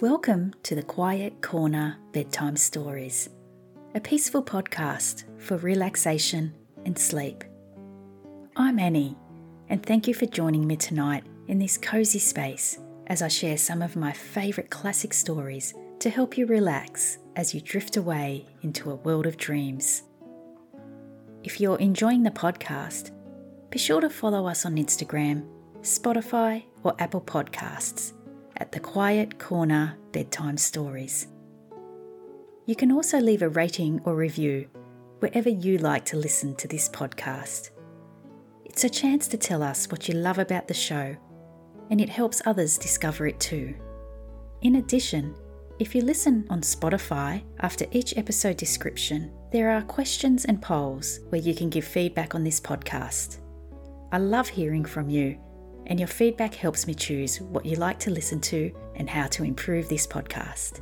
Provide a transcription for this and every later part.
Welcome to the Quiet Corner Bedtime Stories, a peaceful podcast for relaxation and sleep. I'm Annie, and thank you for joining me tonight in this cozy space as I share some of my favourite classic stories to help you relax as you drift away into a world of dreams. If you're enjoying the podcast, be sure to follow us on Instagram, Spotify, or Apple Podcasts at the Quiet Corner Bedtime Stories. You can also leave a rating or review wherever you like to listen to this podcast. It's a chance to tell us what you love about the show, and it helps others discover it too. In addition, if you listen on Spotify, after each episode description, there are questions and polls where you can give feedback on this podcast. I love hearing from you and your feedback helps me choose what you like to listen to and how to improve this podcast.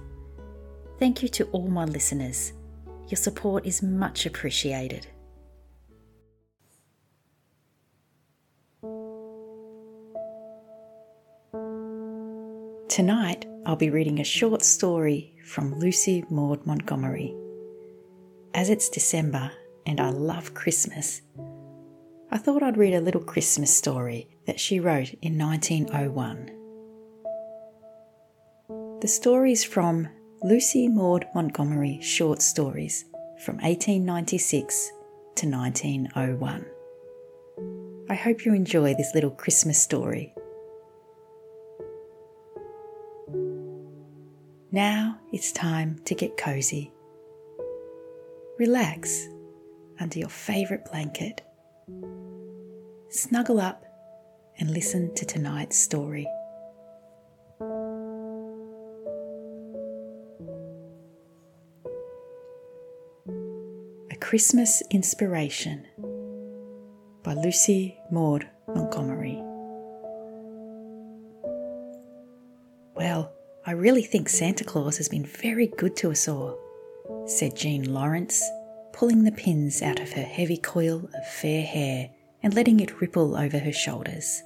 Thank you to all my listeners. Your support is much appreciated. Tonight, I'll be reading a short story from Lucy Maud Montgomery. As it's December and I love Christmas, I thought I'd read a little Christmas story that she wrote in 1901. The story is from Lucy Maud Montgomery Short Stories from 1896 to 1901. I hope you enjoy this little Christmas story. Now it's time to get cozy. Relax under your favourite blanket snuggle up and listen to tonight's story. A Christmas Inspiration by Lucy Maud Montgomery. Well, I really think Santa Claus has been very good to us all, said Jean Lawrence, pulling the pins out of her heavy coil of fair hair and letting it ripple over her shoulders.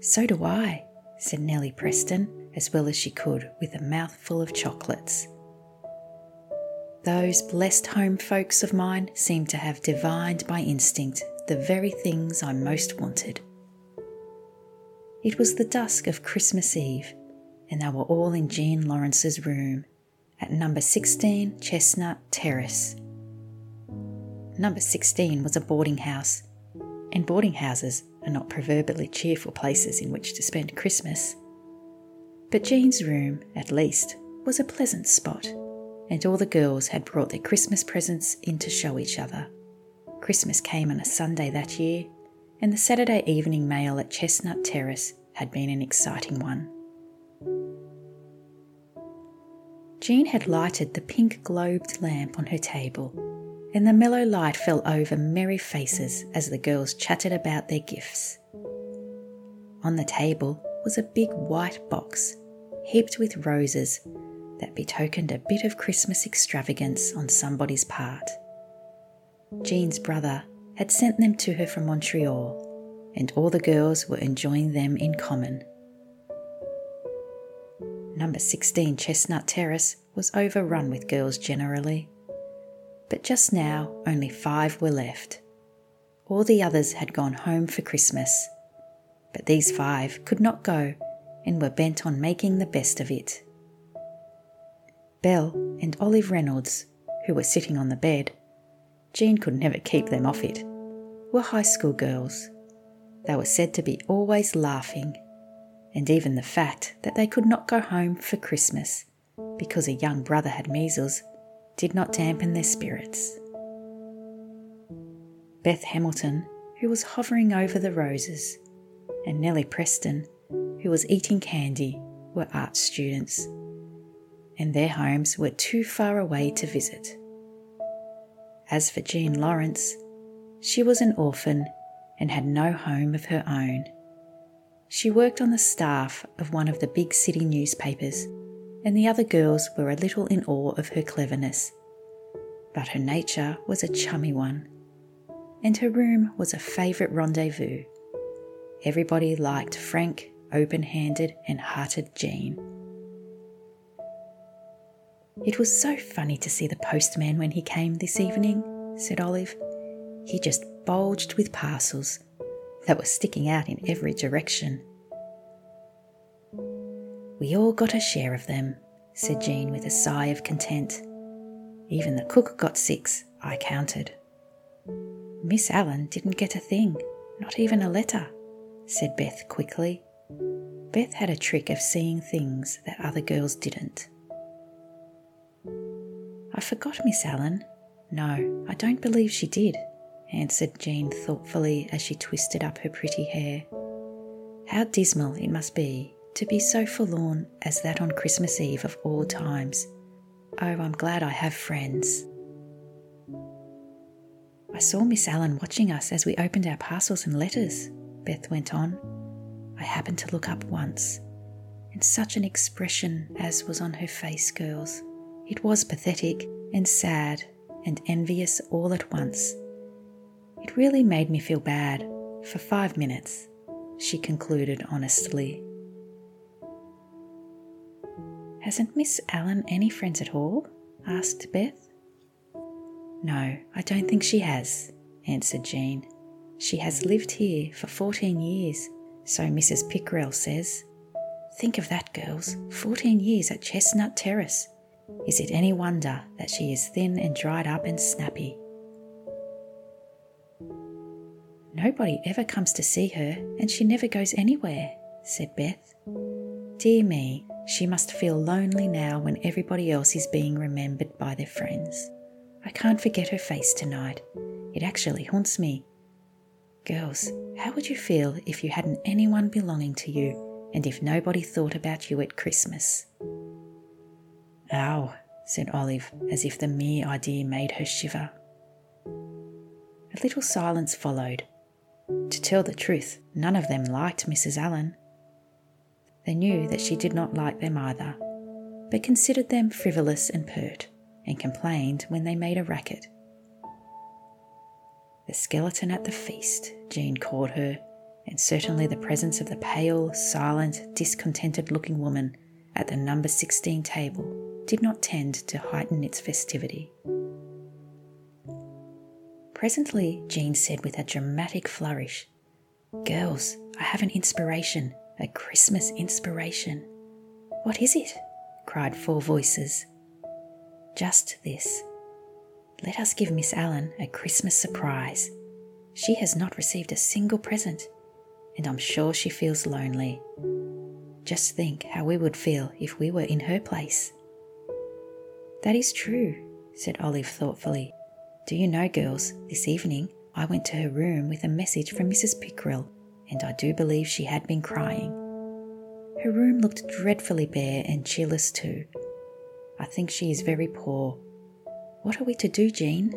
So do I, said Nellie Preston, as well as she could, with a mouthful of chocolates. Those blessed home folks of mine seem to have divined by instinct the very things I most wanted. It was the dusk of Christmas Eve, and they were all in Jean Lawrence's room at number 16 Chestnut Terrace number 16 was a boarding house, and boarding houses are not proverbially cheerful places in which to spend Christmas. But Jean's room, at least, was a pleasant spot, and all the girls had brought their Christmas presents in to show each other. Christmas came on a Sunday that year, and the Saturday evening mail at Chestnut Terrace had been an exciting one. Jean had lighted the pink globed lamp on her table and the mellow light fell over merry faces as the girls chatted about their gifts. On the table was a big white box heaped with roses that betokened a bit of Christmas extravagance on somebody's part. Jean's brother had sent them to her from Montreal, and all the girls were enjoying them in common. Number 16 Chestnut Terrace was overrun with girls generally but just now only five were left. All the others had gone home for Christmas, but these five could not go and were bent on making the best of it. Belle and Olive Reynolds, who were sitting on the bed, Jean could never keep them off it, were high school girls. They were said to be always laughing, and even the fact that they could not go home for Christmas because a young brother had measles did not dampen their spirits. Beth Hamilton, who was hovering over the roses, and Nellie Preston, who was eating candy, were art students, and their homes were too far away to visit. As for Jean Lawrence, she was an orphan and had no home of her own. She worked on the staff of one of the big city newspapers and the other girls were a little in awe of her cleverness. But her nature was a chummy one, and her room was a favourite rendezvous. Everybody liked frank, open handed, and hearted Jean. It was so funny to see the postman when he came this evening, said Olive. He just bulged with parcels that were sticking out in every direction. We all got a share of them, said Jean with a sigh of content. Even the cook got six, I counted. Miss Allen didn't get a thing, not even a letter, said Beth quickly. Beth had a trick of seeing things that other girls didn't. I forgot Miss Allen. No, I don't believe she did, answered Jean thoughtfully as she twisted up her pretty hair. How dismal it must be to be so forlorn as that on Christmas Eve of all times. Oh, I'm glad I have friends. I saw Miss Allen watching us as we opened our parcels and letters, Beth went on. I happened to look up once, and such an expression as was on her face, girls. It was pathetic and sad and envious all at once. It really made me feel bad for five minutes, she concluded honestly. Hasn't Miss Allen any friends at all? asked Beth. No, I don't think she has, answered Jean. She has lived here for 14 years so Mrs. Pickrell says. Think of that, girls 14 years at Chestnut Terrace. Is it any wonder that she is thin and dried up and snappy? Nobody ever comes to see her, and she never goes anywhere, said Beth. Dear me, she must feel lonely now when everybody else is being remembered by their friends. I can't forget her face tonight. It actually haunts me. Girls, how would you feel if you hadn't anyone belonging to you and if nobody thought about you at Christmas? Ow, said Olive, as if the mere idea made her shiver. A little silence followed. To tell the truth, none of them liked Mrs. Allen. They knew that she did not like them either, but considered them frivolous and pert, and complained when they made a racket. The skeleton at the feast, Jean called her, and certainly the presence of the pale, silent, discontented looking woman at the number 16 table did not tend to heighten its festivity. Presently, Jean said with a dramatic flourish, Girls, I have an inspiration, a Christmas inspiration. What is it? cried four voices. Just this. Let us give Miss Allen a Christmas surprise. She has not received a single present, and I'm sure she feels lonely. Just think how we would feel if we were in her place. That is true, said Olive thoughtfully. Do you know, girls, this evening I went to her room with a message from Mrs. Pickrell, and I do believe she had been crying. Her room looked dreadfully bare and cheerless too. I think she is very poor what are we to do, Jean?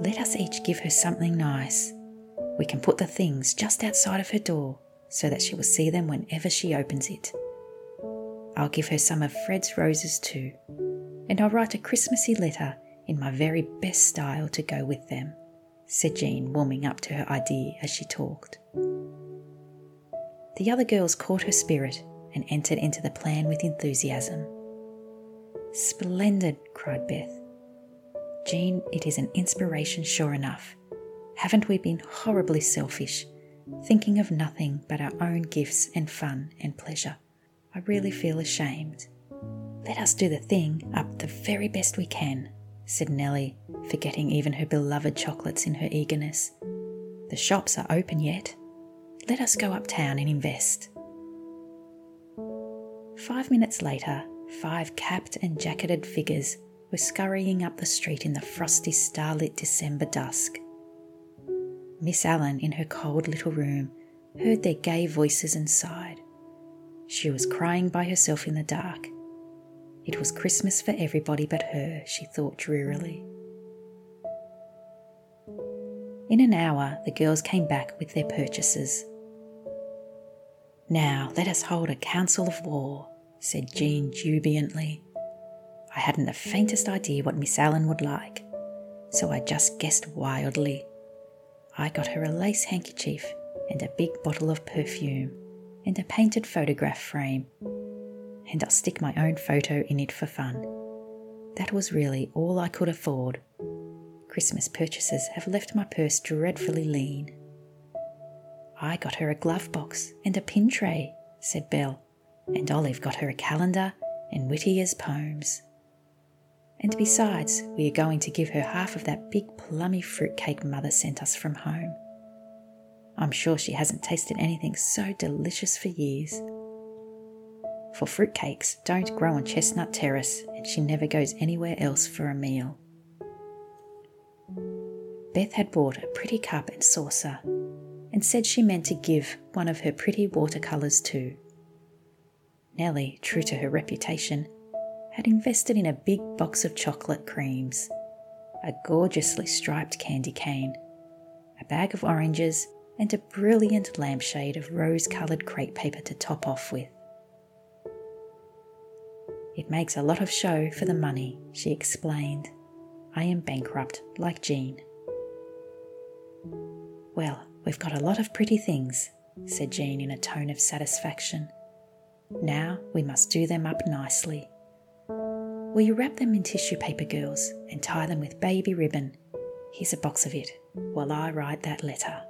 Let us each give her something nice. We can put the things just outside of her door so that she will see them whenever she opens it. I'll give her some of Fred's roses too, and I'll write a Christmassy letter in my very best style to go with them, said Jean, warming up to her idea as she talked. The other girls caught her spirit and entered into the plan with enthusiasm. Splendid, cried Beth. Jean, it is an inspiration sure enough. Haven't we been horribly selfish, thinking of nothing but our own gifts and fun and pleasure? I really feel ashamed. Let us do the thing up the very best we can, said Nellie, forgetting even her beloved chocolates in her eagerness. The shops are open yet. Let us go uptown and invest. Five minutes later, five capped and jacketed figures were scurrying up the street in the frosty starlit December dusk. Miss Allen, in her cold little room, heard their gay voices and sighed. She was crying by herself in the dark. It was Christmas for everybody but her, she thought drearily. In an hour, the girls came back with their purchases. Now let us hold a council of war, said Jean jubilantly. I hadn't the faintest idea what Miss Allen would like, so I just guessed wildly. I got her a lace handkerchief and a big bottle of perfume and a painted photograph frame. And I'll stick my own photo in it for fun. That was really all I could afford. Christmas purchases have left my purse dreadfully lean. I got her a glove box and a pin tray, said Belle, and Olive got her a calendar and Whittier's poems. And besides, we are going to give her half of that big plummy fruitcake Mother sent us from home. I'm sure she hasn't tasted anything so delicious for years. For fruitcakes don't grow on Chestnut Terrace, and she never goes anywhere else for a meal. Beth had bought a pretty cup and saucer and said she meant to give one of her pretty watercolours too. Nellie, true to her reputation, had invested in a big box of chocolate creams, a gorgeously striped candy cane, a bag of oranges, and a brilliant lampshade of rose coloured crepe paper to top off with. It makes a lot of show for the money, she explained. I am bankrupt, like Jean. Well, we've got a lot of pretty things, said Jean in a tone of satisfaction. Now we must do them up nicely. Will you wrap them in tissue paper, girls, and tie them with baby ribbon? Here's a box of it while I write that letter.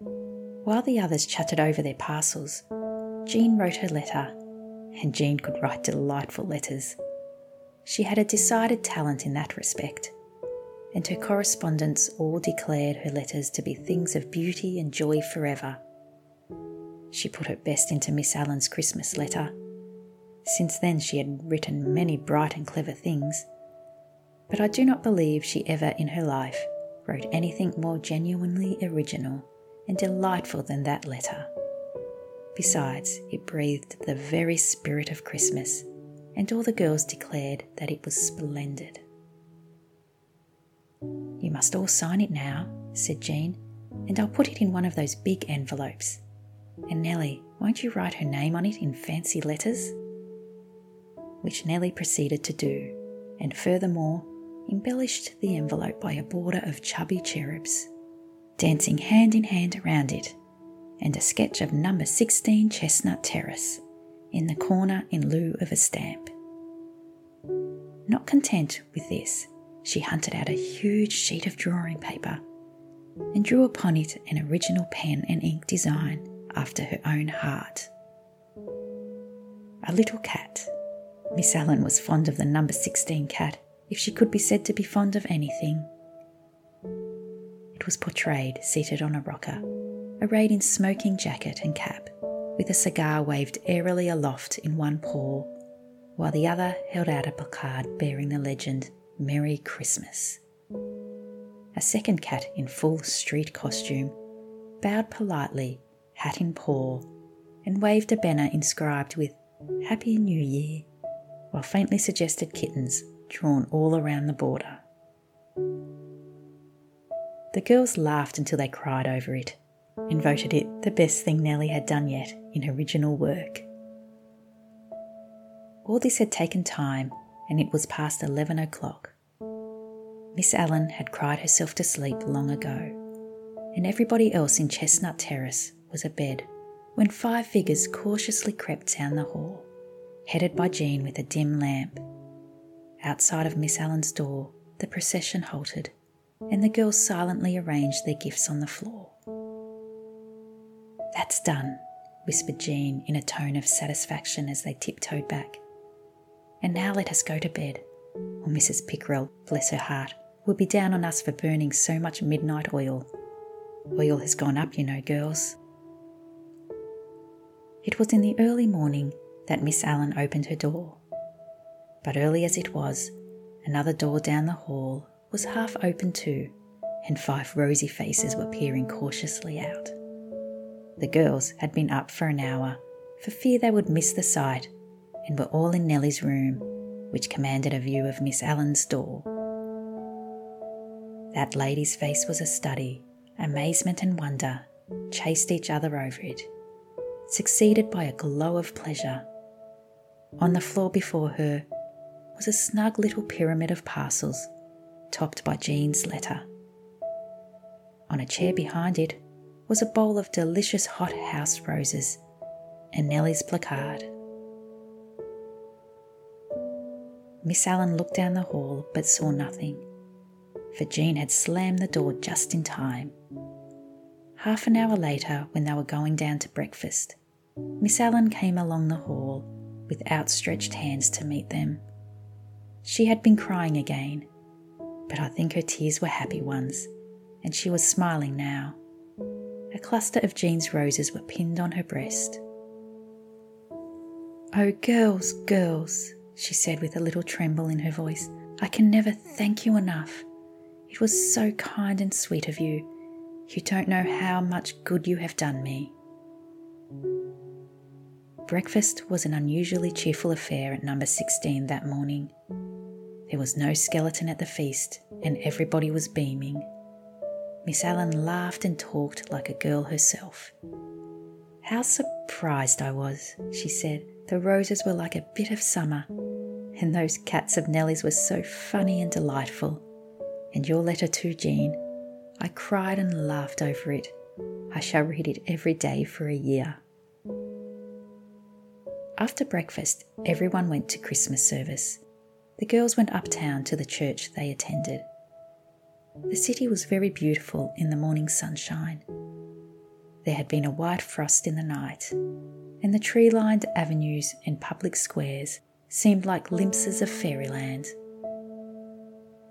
While the others chatted over their parcels, Jean wrote her letter, and Jean could write delightful letters. She had a decided talent in that respect, and her correspondents all declared her letters to be things of beauty and joy forever. She put her best into Miss Allen's Christmas letter. Since then, she had written many bright and clever things, but I do not believe she ever in her life wrote anything more genuinely original and delightful than that letter. Besides, it breathed the very spirit of Christmas, and all the girls declared that it was splendid. You must all sign it now, said Jean, and I'll put it in one of those big envelopes. And Nellie, won't you write her name on it in fancy letters? Which Nellie proceeded to do, and furthermore, embellished the envelope by a border of chubby cherubs, dancing hand in hand around it, and a sketch of number 16 Chestnut Terrace in the corner in lieu of a stamp. Not content with this, she hunted out a huge sheet of drawing paper and drew upon it an original pen and ink design after her own heart. A little cat. Miss Allen was fond of the number 16 cat if she could be said to be fond of anything. It was portrayed seated on a rocker, arrayed in smoking jacket and cap, with a cigar waved airily aloft in one paw, while the other held out a placard bearing the legend Merry Christmas. A second cat in full street costume bowed politely, hat in paw, and waved a banner inscribed with Happy New Year, while faintly suggested kittens drawn all around the border. The girls laughed until they cried over it and voted it the best thing Nellie had done yet in her original work. All this had taken time, and it was past 11 o'clock. Miss Allen had cried herself to sleep long ago, and everybody else in Chestnut Terrace was abed when five figures cautiously crept down the hall, headed by Jean with a dim lamp. Outside of Miss Allen's door, the procession halted, and the girls silently arranged their gifts on the floor. That's done, whispered Jean in a tone of satisfaction as they tiptoed back. And now let us go to bed, or Mrs. Pickrell, bless her heart, will be down on us for burning so much midnight oil. Oil has gone up, you know, girls. It was in the early morning that Miss Allen opened her door. But early as it was, another door down the hall was half open too, and five rosy faces were peering cautiously out. The girls had been up for an hour for fear they would miss the sight and were all in Nellie's room, which commanded a view of Miss Allen's door. That lady's face was a study. Amazement and wonder chased each other over it, succeeded by a glow of pleasure. On the floor before her was a snug little pyramid of parcels, topped by Jean's letter. On a chair behind it was a bowl of delicious hot house roses and Nellie's placard. Miss Allen looked down the hall but saw nothing, for Jean had slammed the door just in time. Half an hour later, when they were going down to breakfast, Miss Allen came along the hall with outstretched hands to meet them. She had been crying again, but I think her tears were happy ones, and she was smiling now. A cluster of Jean's roses were pinned on her breast. Oh, girls, girls, she said with a little tremble in her voice, I can never thank you enough. It was so kind and sweet of you. You don't know how much good you have done me. Breakfast was an unusually cheerful affair at number 16 that morning. There was no skeleton at the feast, and everybody was beaming. Miss Allen laughed and talked like a girl herself. How surprised I was, she said. The roses were like a bit of summer, and those cats of Nellie's were so funny and delightful. And your letter too, Jean. I cried and laughed over it. I shall read it every day for a year. After breakfast, everyone went to Christmas service. The girls went uptown to the church they attended. The city was very beautiful in the morning sunshine. There had been a white frost in the night, and the tree lined avenues and public squares seemed like glimpses of fairyland.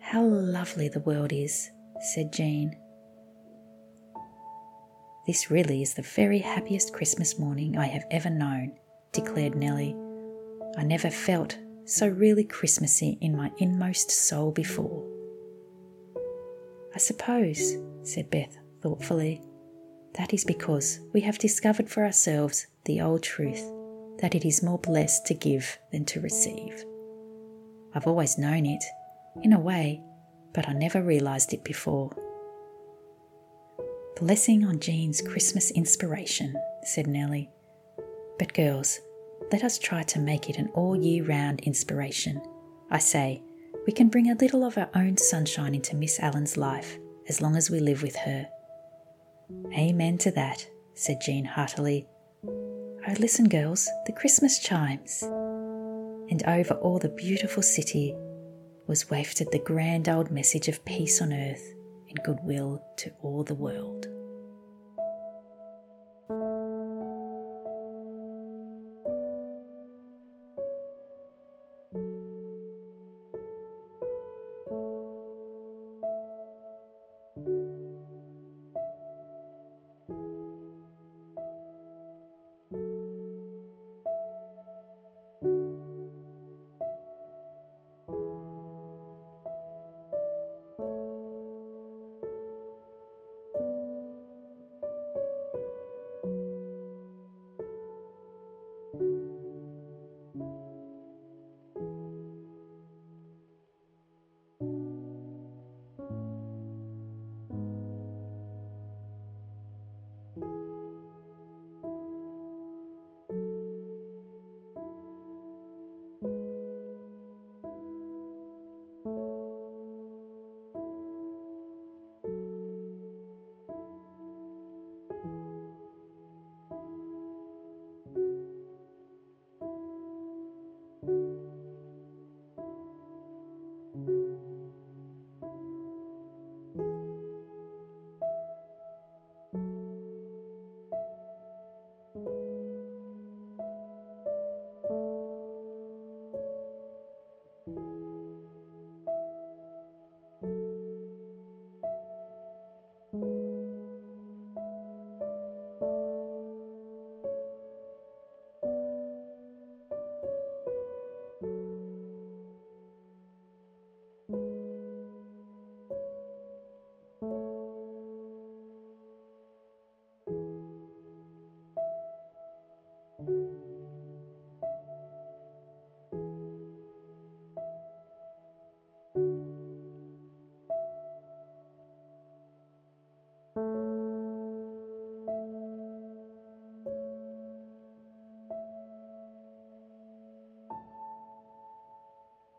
How lovely the world is, said Jean. This really is the very happiest Christmas morning I have ever known, declared Nellie. I never felt so really Christmassy in my inmost soul before. I suppose, said Beth thoughtfully, that is because we have discovered for ourselves the old truth that it is more blessed to give than to receive. I've always known it, in a way, but I never realised it before. Blessing on Jean's Christmas inspiration, said Nellie. But girls, let us try to make it an all year round inspiration. I say, we can bring a little of our own sunshine into Miss Allen's life as long as we live with her. Amen to that, said Jean heartily. Oh, listen, girls, the Christmas chimes. And over all the beautiful city was wafted the grand old message of peace on earth and goodwill to all the world.